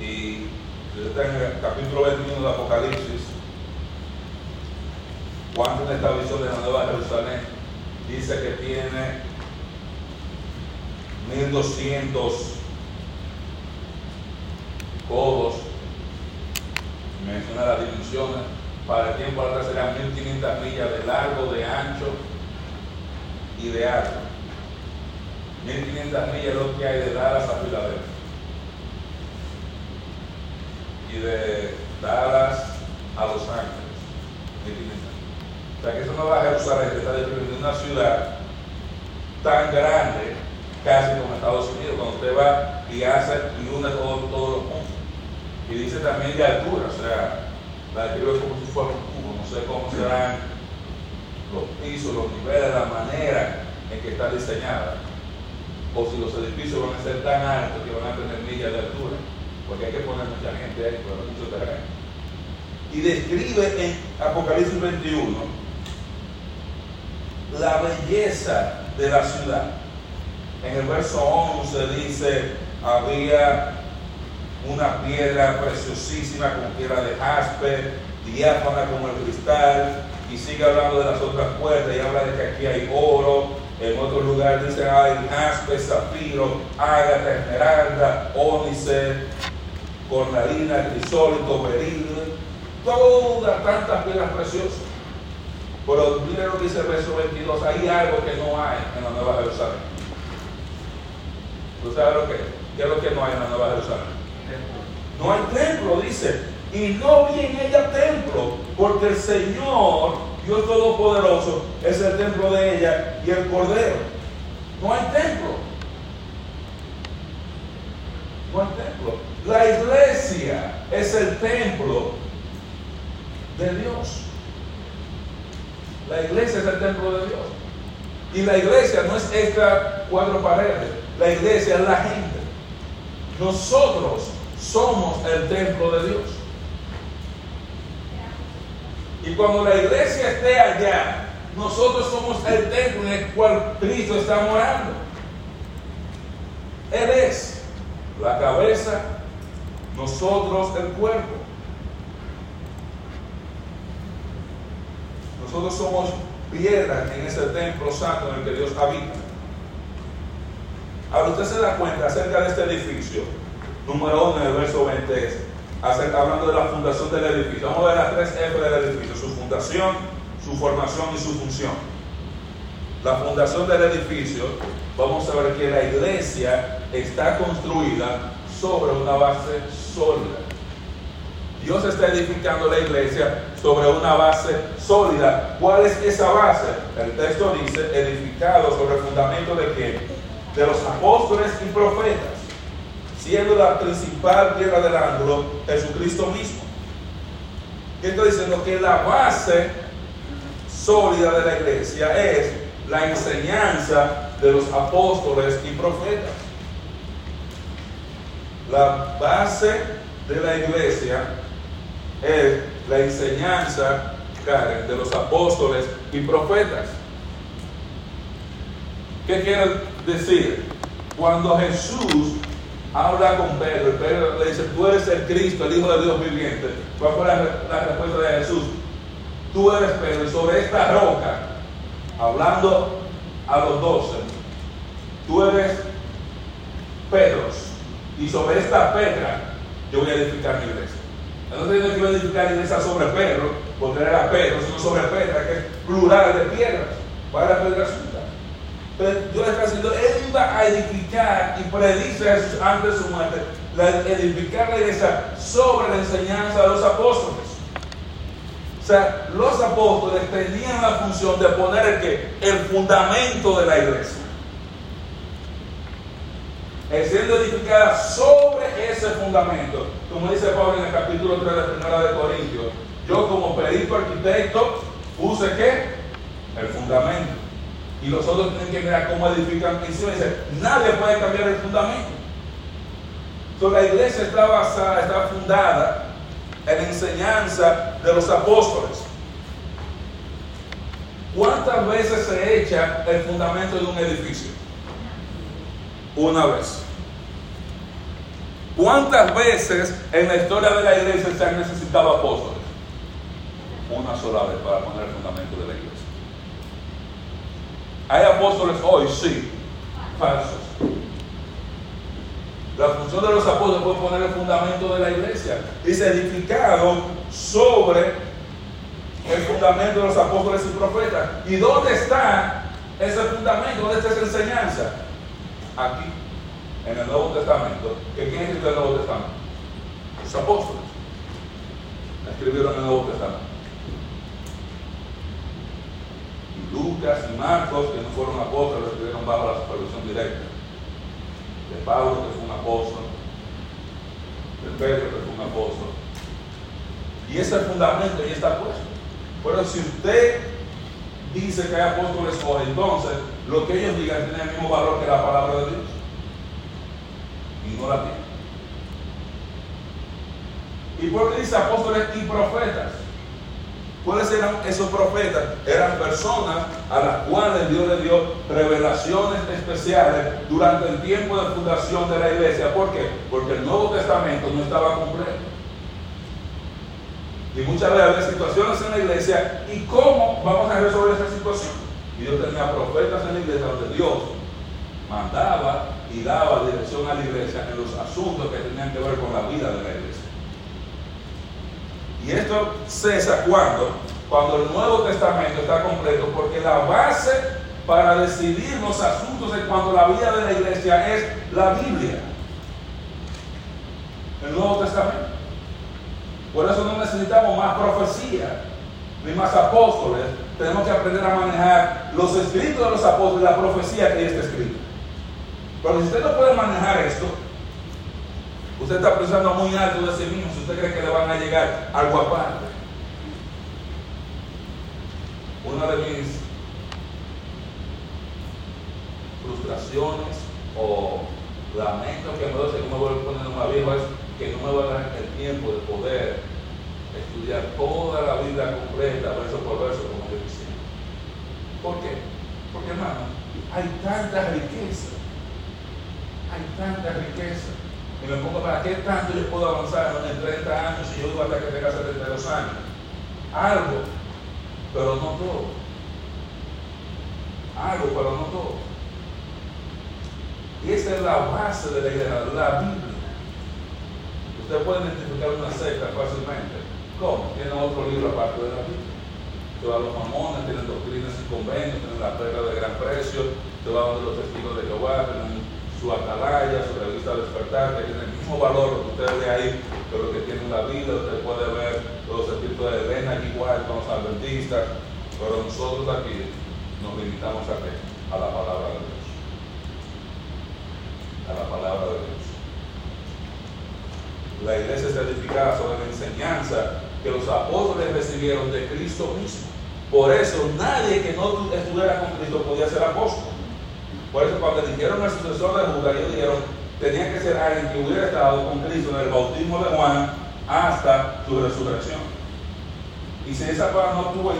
Y está en el capítulo 21 de Apocalipsis, Juan tiene esta visión de la nueva Jerusalén. Dice que tiene 1200 codos. Menciona las dimensiones para el tiempo atrás serán 1500 millas de largo, de ancho y de alto. 1500 millas es lo que hay de Dallas a Filadelfia. Y de Dallas a Los Ángeles. 1500. O sea que eso no va a Jerusalén, que está describiendo una ciudad tan grande, casi como Estados Unidos, cuando usted va y hace y une todos los puntos. Y dice también de altura, o sea, la describe como si fuera un cubo, no sé cómo serán los pisos, los niveles, la manera en que está diseñada, o si los edificios van a ser tan altos que van a tener millas de altura, porque hay que poner mucha gente ahí, pero mucho terreno. Y describe en Apocalipsis 21 la belleza de la ciudad. En el verso 11 dice, había una piedra preciosísima con piedra de jaspe, diáfana como el cristal, y sigue hablando de las otras puertas y habla de que aquí hay oro, en otro lugar dice hay jaspe, zafiro, ágata, esmeralda, ónice, cornalina, crisólito, beril, todas tantas piedras preciosas. Pero miren lo que dice el verso 22, hay algo que no hay en la Nueva Jerusalén. ¿Tú sabes lo que ¿Qué es lo que no hay en la Nueva Jerusalén? No hay templo, dice. Y no vi en ella templo, porque el Señor, Dios Todopoderoso, es el templo de ella y el Cordero. No hay templo. No hay templo. La iglesia es el templo de Dios. La iglesia es el templo de Dios. Y la iglesia no es extra cuatro paredes. La iglesia es la gente. Nosotros somos el templo de Dios. Y cuando la iglesia esté allá, nosotros somos el templo en el cual Cristo está morando. Él es la cabeza, nosotros el cuerpo. Nosotros somos piedras en ese templo santo en el que Dios habita. Ahora usted se da cuenta acerca de este edificio, número uno en el verso 20 acerca, hablando de la fundación del edificio. Vamos a ver las tres F del edificio, su fundación, su formación y su función. La fundación del edificio, vamos a ver que la iglesia está construida sobre una base sólida. Dios está edificando la iglesia sobre una base sólida. ¿Cuál es esa base? El texto dice, edificado sobre el fundamento de quién? De los apóstoles y profetas, siendo la principal piedra del ángulo Jesucristo mismo. ¿Qué está diciendo? Que la base sólida de la iglesia es la enseñanza de los apóstoles y profetas. La base de la iglesia es la enseñanza, de los apóstoles y profetas. ¿Qué quiere decir? Cuando Jesús habla con Pedro, y Pedro le dice, tú eres el Cristo, el Hijo de Dios viviente. ¿Cuál fue la, respuesta de Jesús? Tú eres Pedro, y sobre esta roca, hablando a los doce, tú eres Pedro, y sobre esta pedra yo voy a edificar mi iglesia. No tiene que edificar iglesia sobre Pedro, porque era Pedro, sino sobre Pedra, que es plural de piedras. para suya? Pero Dios está haciendo, Él iba a edificar y predice a Jesús antes de su muerte, la, edificar la iglesia sobre la enseñanza de los apóstoles. O sea, los apóstoles tenían la función de poner el, que, el fundamento de la iglesia siendo edificada sobre ese fundamento. Como dice Pablo en el capítulo 3 de Primera de Corintios, yo como perito arquitecto puse qué? El fundamento. Y los otros tienen que mirar cómo edifican encima. Dice, nadie puede cambiar el fundamento. Entonces la iglesia está basada, está fundada en la enseñanza de los apóstoles. ¿Cuántas veces se echa el fundamento de un edificio? Una vez. ¿Cuántas veces en la historia de la iglesia se han necesitado apóstoles? Una sola vez para poner el fundamento de la iglesia. ¿Hay apóstoles hoy? Sí. Falsos. La función de los apóstoles fue poner el fundamento de la iglesia. Dice edificado sobre el fundamento de los apóstoles y profetas. ¿Y dónde está ese fundamento? ¿Dónde está esa enseñanza? Aquí en el Nuevo Testamento, que ¿quién escribió el Nuevo Testamento? Los apóstoles. Escribieron el Nuevo Testamento. Y Lucas y Marcos, que no fueron apóstoles, escribieron bajo la supervisión directa. De Pablo, que fue un apóstol. De Pedro, que fue un apóstol. Y ese fundamento ya está puesto. Pero si usted dice que hay apóstoles hoy, entonces lo que ellos digan tiene el mismo valor que la palabra de Dios. Y no la tiene. ¿Y por qué dice apóstoles y profetas? ¿Cuáles eran esos profetas? Eran personas a las cuales Dios le dio revelaciones especiales durante el tiempo de fundación de la iglesia. ¿Por qué? Porque el Nuevo Testamento no estaba completo. Y muchas veces había situaciones en la iglesia. ¿Y cómo vamos a resolver esa situación? Y Dios tenía profetas en la iglesia donde Dios mandaba y daba dirección a la iglesia en los asuntos que tenían que ver con la vida de la iglesia. Y esto cesa cuando, cuando el Nuevo Testamento está completo, porque la base para decidir los asuntos en cuanto a la vida de la iglesia es la Biblia, el Nuevo Testamento. Por eso no necesitamos más profecía, ni más apóstoles. Tenemos que aprender a manejar los escritos de los apóstoles, la profecía que está escrita. Pero si usted no puede manejar esto, Usted está pensando muy alto de sí mismo si usted cree que le van a llegar algo aparte. Una de mis frustraciones o lamentos que me doy que me voy poniendo más viejo es que no me va a dar el tiempo de poder estudiar toda la Biblia completa, verso por verso, como yo quisiera. ¿Por qué? Porque hermano, hay tanta riqueza, hay tanta riqueza y me pongo, ¿para qué tanto yo puedo avanzar en 30 años si yo vivo hasta que tenga 72 años? Algo, pero no todo. Algo, pero no todo. Y esa es la base de la iglesia, la Biblia. Usted puede identificar una secta fácilmente. ¿Cómo? Tienen otro libro aparte de la Biblia. Te va los mamones, tienen doctrinas y convenios, tienen la perla de gran precio, te va a los testigos de Jehová, tienen su atalaya, su revista despertar, que tiene el mismo valor lo que usted ve ahí, pero que tiene la vida, usted puede ver los escritos de Elena igual con los adventistas, pero nosotros aquí nos limitamos a qué? A la palabra de Dios. A la palabra de Dios. La iglesia está edificada sobre la enseñanza que los apóstoles recibieron de Cristo mismo. Por eso nadie que no estuviera con Cristo podía ser apóstol. Por eso cuando dijeron al sucesor de Judas, ellos dijeron, tenía que ser alguien que hubiera estado con Cristo en el bautismo de Juan hasta su resurrección. Y si esa palabra no estuvo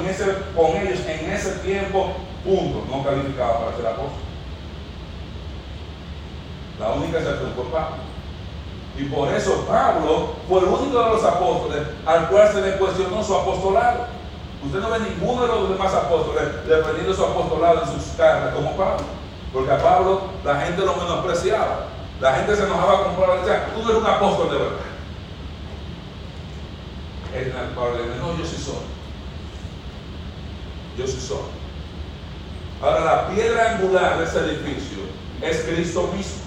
con ellos en ese tiempo, punto, no calificaba para ser apóstol. La única excepción fue Pablo. Y por eso Pablo fue el único de los apóstoles al cual se le cuestionó su apostolado. Usted no ve ninguno de los demás apóstoles defendiendo su apostolado en sus cartas como Pablo. Porque a Pablo la gente lo menospreciaba. La gente se enojaba con Pablo y decía, tú eres un apóstol de verdad. El Pablo dice, no, yo sí soy. Yo sí soy. Ahora la piedra angular de ese edificio es Cristo mismo.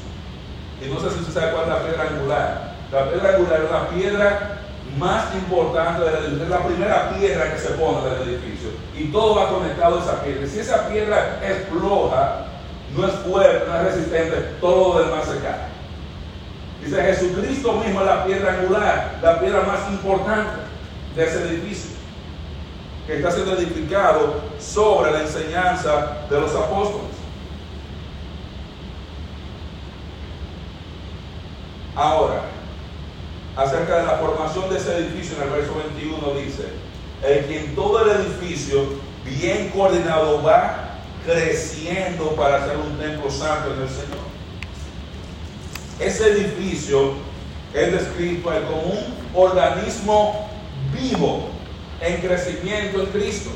Y no sé si usted sabe cuál es la piedra angular. La piedra angular es la piedra más importante del edificio. Es la primera piedra que se pone del edificio. Y todo va conectado a esa piedra. Si esa piedra es floja, no es fuerte, no es resistente, todo lo demás se cae. Dice Jesucristo mismo es la piedra angular, la piedra más importante de ese edificio, que está siendo edificado sobre la enseñanza de los apóstoles. Ahora, acerca de la formación de ese edificio, en el verso 21 dice, el que en todo el edificio bien coordinado va creciendo para hacer un templo santo en el Señor. Ese edificio es descrito como un organismo vivo en crecimiento en Cristo.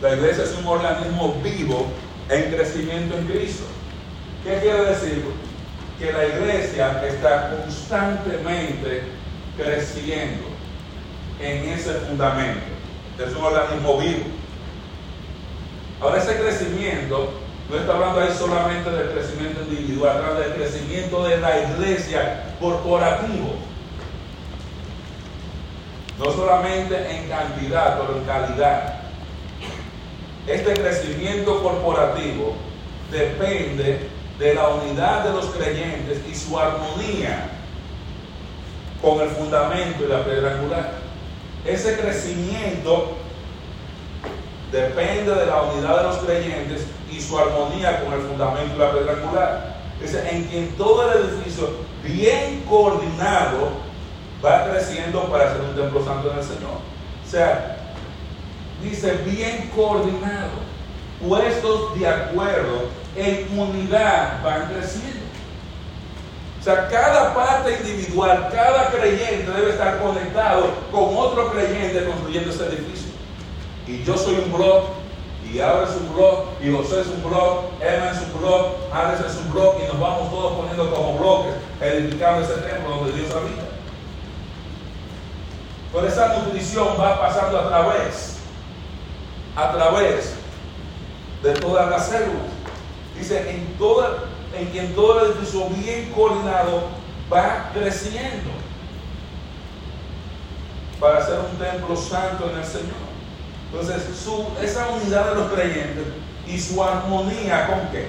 La iglesia es un organismo vivo en crecimiento en Cristo. ¿Qué quiere decir? Que la iglesia está constantemente creciendo en ese fundamento. Es un organismo vivo. Ahora ese crecimiento no está hablando ahí solamente del crecimiento individual, está hablando del crecimiento de la iglesia corporativo. No solamente en cantidad, pero en calidad. Este crecimiento corporativo depende de la unidad de los creyentes y su armonía con el fundamento y la piedra angular. ese crecimiento depende de la unidad de los creyentes y su armonía con el fundamento y la piedra angular. Dice, en quien todo el edificio bien coordinado va creciendo para ser un templo santo en el Señor. O sea, dice bien coordinado, puestos de acuerdo, en unidad van creciendo. O sea, cada parte individual, cada creyente debe estar conectado con otro creyente construyendo ese edificio. Y yo soy un blog, y ahora es un blog, y José es un blog, Emma es un blog, Alex es un blog, y nos vamos todos poniendo como bloques, edificando ese templo donde Dios habita. Pero esa nutrición va pasando a través, a través de todas las células. Dice, en toda, en todo el edificio bien coordinado va creciendo para ser un templo santo en el Señor. Entonces, su, esa unidad de los creyentes y su armonía con qué?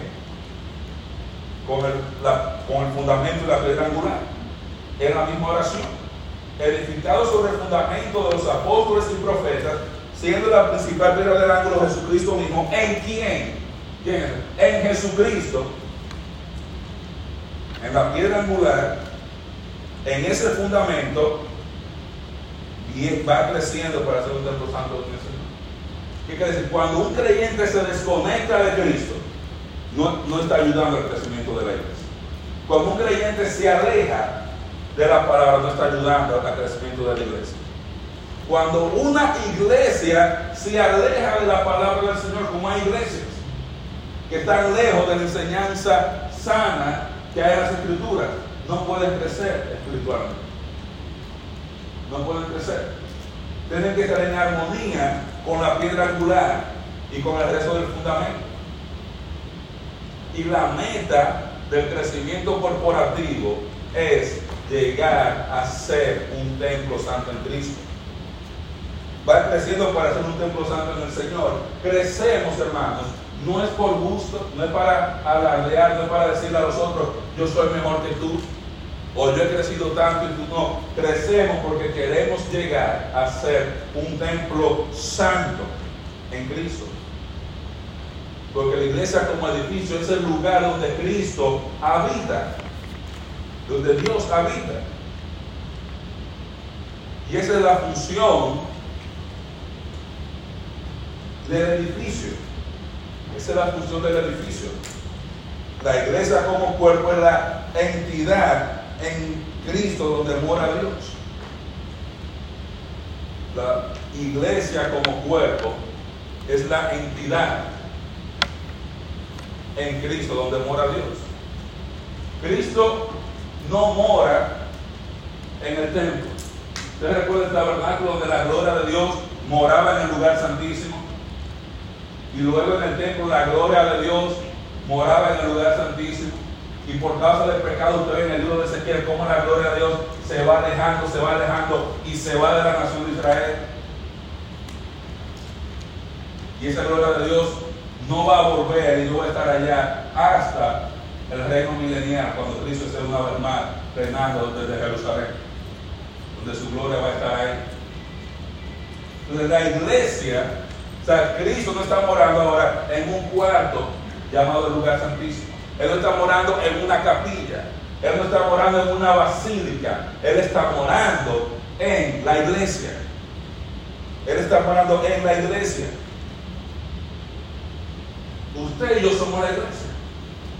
Con el, con el fundamento y la piedra angular. En la misma oración. Edificado sobre el fundamento de los apóstoles y profetas, siendo la principal piedra del ángulo Jesucristo mismo, ¿en quién? En Jesucristo, en la piedra angular, en ese fundamento, va creciendo para ser un templo santo de Señor. ¿Qué quiere decir? Cuando un creyente se desconecta de Cristo, no, no está ayudando al crecimiento de la iglesia. Cuando un creyente se aleja de la palabra, no está ayudando al crecimiento de la iglesia. Cuando una iglesia se aleja de la palabra del Señor, como hay iglesias que están lejos de la enseñanza sana que hay en las escrituras, no pueden crecer espiritualmente. No pueden crecer. Tienen que estar en armonía con la piedra angular y con el resto del fundamento. Y la meta del crecimiento corporativo es llegar a ser un templo santo en Cristo va creciendo para ser un templo santo en el Señor. Crecemos, hermanos. No es por gusto, no es para alardear, no es para decirle a los otros, yo soy mejor que tú, o yo he crecido tanto y tú no. Crecemos porque queremos llegar a ser un templo santo en Cristo. Porque la iglesia como edificio es el lugar donde Cristo habita, donde Dios habita. Y esa es la función del edificio. Esa es la función del edificio. La iglesia como cuerpo es la entidad en Cristo donde mora Dios. La iglesia como cuerpo es la entidad en Cristo donde mora Dios. Cristo no mora en el templo. Ustedes recuerdan el tabernáculo donde la gloria de Dios moraba en el lugar santísimo. Y luego en el templo la gloria de Dios moraba en el lugar santísimo. Y por causa del pecado, usted ve en el libro de Ezequiel cómo la gloria de Dios se va alejando, se va alejando y se va de la nación de Israel. Y esa gloria de Dios no va a volver y no va a estar allá hasta el reino milenial, cuando Cristo esté una vez más reinando desde Jerusalén, donde su gloria va a estar ahí. Entonces la iglesia Cristo no está morando ahora en un cuarto llamado lugar santísimo. Él no está morando en una capilla. Él no está morando en una basílica. Él está morando en la iglesia. Él está morando en la iglesia. Usted y yo somos la iglesia.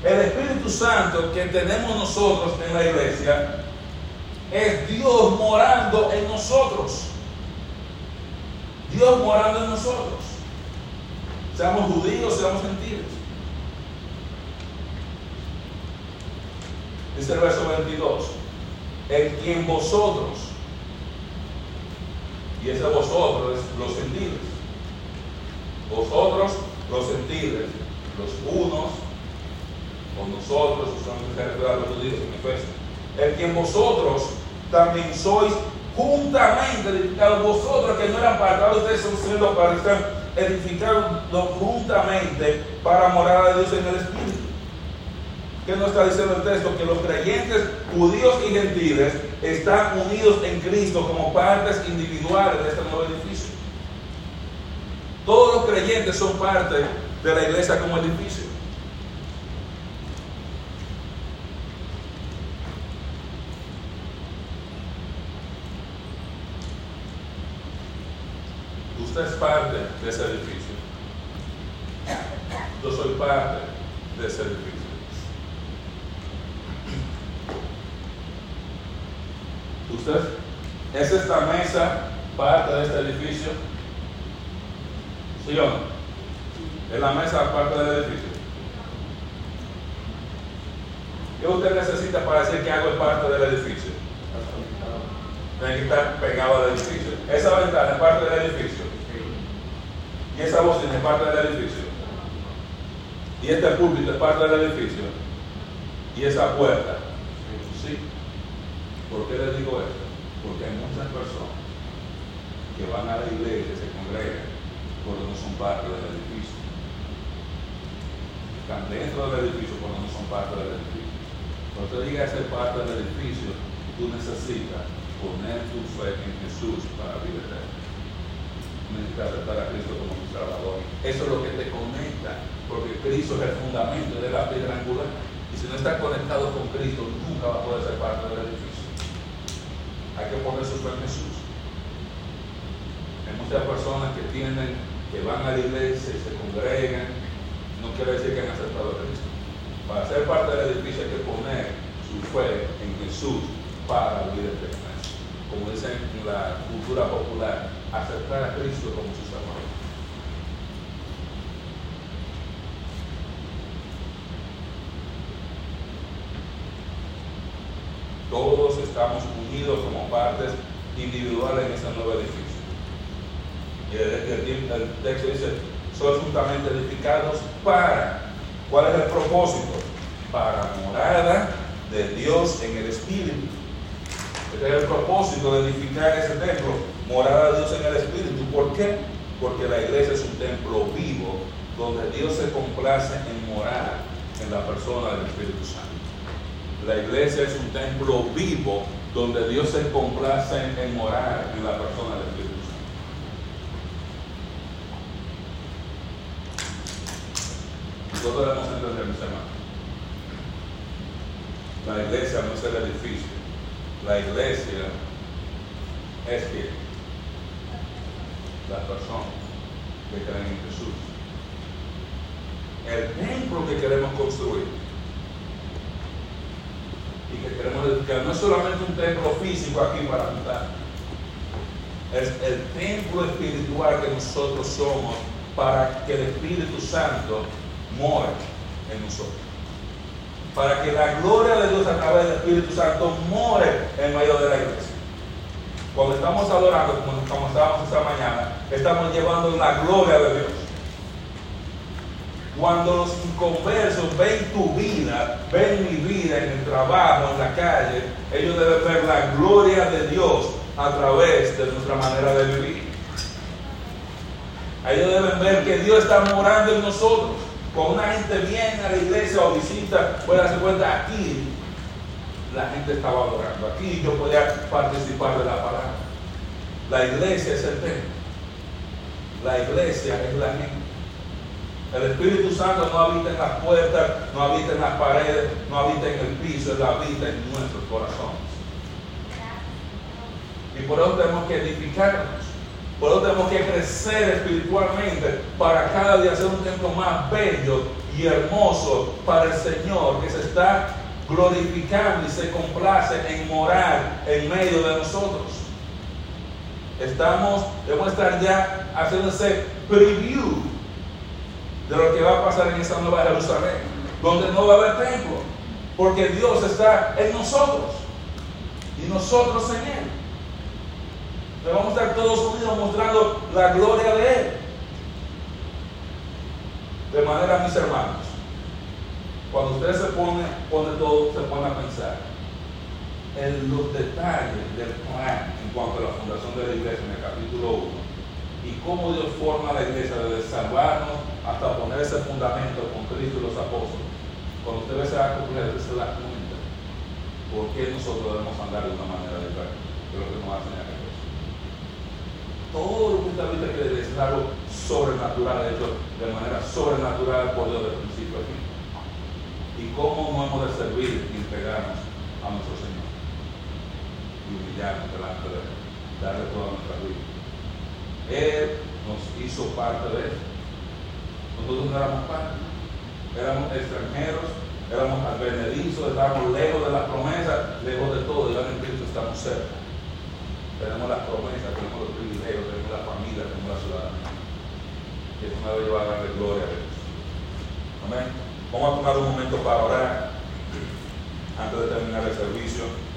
El Espíritu Santo que tenemos nosotros en la iglesia es Dios morando en nosotros. Dios morando en nosotros. Seamos judíos, seamos gentiles. Dice el verso 22. En quien vosotros, y ese vosotros los gentiles, vosotros los gentiles, los unos con nosotros, son los judíos en Efesios, en quien vosotros también sois juntamente edificados, vosotros que no eran parte, ustedes son siendo para edificados juntamente para morar a Dios en el Espíritu. ¿Qué nos está diciendo el texto? Que los creyentes judíos y gentiles están unidos en Cristo como partes individuales de este nuevo edificio. Todos los creyentes son parte de la iglesia como edificio. Usted es parte de ese edificio. Yo soy parte de ese edificio. Usted es esta mesa parte de este edificio. ¿Sí o no? Es la mesa parte del edificio. ¿Qué usted necesita para decir que algo es parte del edificio? Tiene que estar pegado al edificio. Esa ventana es parte del edificio. Esa bocina es parte del edificio. Y este púlpito es parte del edificio. Y esa puerta. Sí. ¿Por qué les digo esto? Porque hay muchas personas que van a la iglesia se congregan porque no son parte del edificio. Están dentro del edificio porque no son parte del edificio. Cuando te diga ser parte del edificio, tú necesitas poner tu fe en Jesús para vivir. Necesitas aceptar a Cristo como tu Salvador. Eso es lo que te conecta, porque Cristo es el fundamento de la piedra angular. Y si no estás conectado con Cristo, nunca vas a poder ser parte del edificio. Hay que poner su fe en Jesús. Hay muchas personas que tienen, que van a la iglesia se congregan, no quiere decir que han aceptado a Cristo. Para ser parte del edificio hay que poner su fe en Jesús para vivir eterna como dicen en la cultura popular, aceptar a Cristo como su Salvador. Todos estamos unidos como partes individuales en ese nuevo edificio. Y el, texto dice, son juntamente edificados para, ¿cuál es el propósito? Para morada de Dios en el Espíritu. Este es el propósito de edificar ese templo, morada de Dios en el Espíritu. ¿Por qué? Porque la iglesia es un templo vivo donde Dios se complace en morar en la persona del Espíritu Santo. La iglesia es un templo vivo donde Dios se complace en morar en la persona del Espíritu Santo. Nosotros debemos entender, mis hermanos. La iglesia no es el edificio. La iglesia es que las personas que creen en Jesús. El templo que queremos construir y que queremos dedicar no es solamente un templo físico aquí para habitar, es el templo espiritual que nosotros somos para que el Espíritu Santo more en nosotros para que la gloria de Dios a través del Espíritu Santo more en medio de la iglesia. Cuando estamos adorando, como, estábamos esta mañana, estamos llevando la gloria de Dios. Cuando los inconversos ven tu vida, ven mi vida en el trabajo, en la calle, ellos deben ver la gloria de Dios a través de nuestra manera de vivir. Ellos deben ver que Dios está morando en nosotros. Cuando una gente viene a la iglesia o visita, puede darse cuenta, aquí la gente estaba adorando, aquí yo podía participar de la palabra. La iglesia es el templo. La iglesia es la gente. El Espíritu Santo no habita en las puertas, no habita en las paredes, no habita en el piso, Él habita en nuestros corazones. Y por eso tenemos que edificarnos. Por eso tenemos que crecer espiritualmente para cada día ser un templo más bello y hermoso para el Señor que se está glorificando y se complace en morar en medio de nosotros. Estamos, debemos estar ya haciendo ese preview de lo que va a pasar en esa nueva Jerusalén, donde no va a haber templo, porque Dios está en nosotros y nosotros en Él vamos a estar todos unidos mostrando la gloria de Él. De manera, mis hermanos, cuando usted se pone, pone todo, se pone a pensar en los detalles del plan en cuanto a la fundación de la iglesia en el capítulo 1 y cómo Dios forma la iglesia desde salvarnos hasta poner ese fundamento con Cristo y los apóstoles. cuando usted ve esa usted se da cuenta por qué nosotros debemos andar de una manera diferente de lo que nos hacen a Jesús. Todo lo que usted ahorita quiere es algo sobrenatural, hecho de manera sobrenatural por Dios de principio a fin. Y cómo no hemos de servir y entregarnos a nuestro Señor y humillarnos delante de Él, darle toda nuestra vida. Él nos hizo parte de Él. Nosotros no éramos parte, éramos extranjeros, éramos advenedizos, estábamos lejos de las promesas, lejos de todo, y ahora en Cristo estamos cerca. Tenemos las promesas, tenemos los privilegios, tenemos la familia, tenemos la ciudadanía. Y eso me va a llevar a darle gloria a Dios. Amén. Vamos a tomar un momento para orar antes de terminar el servicio.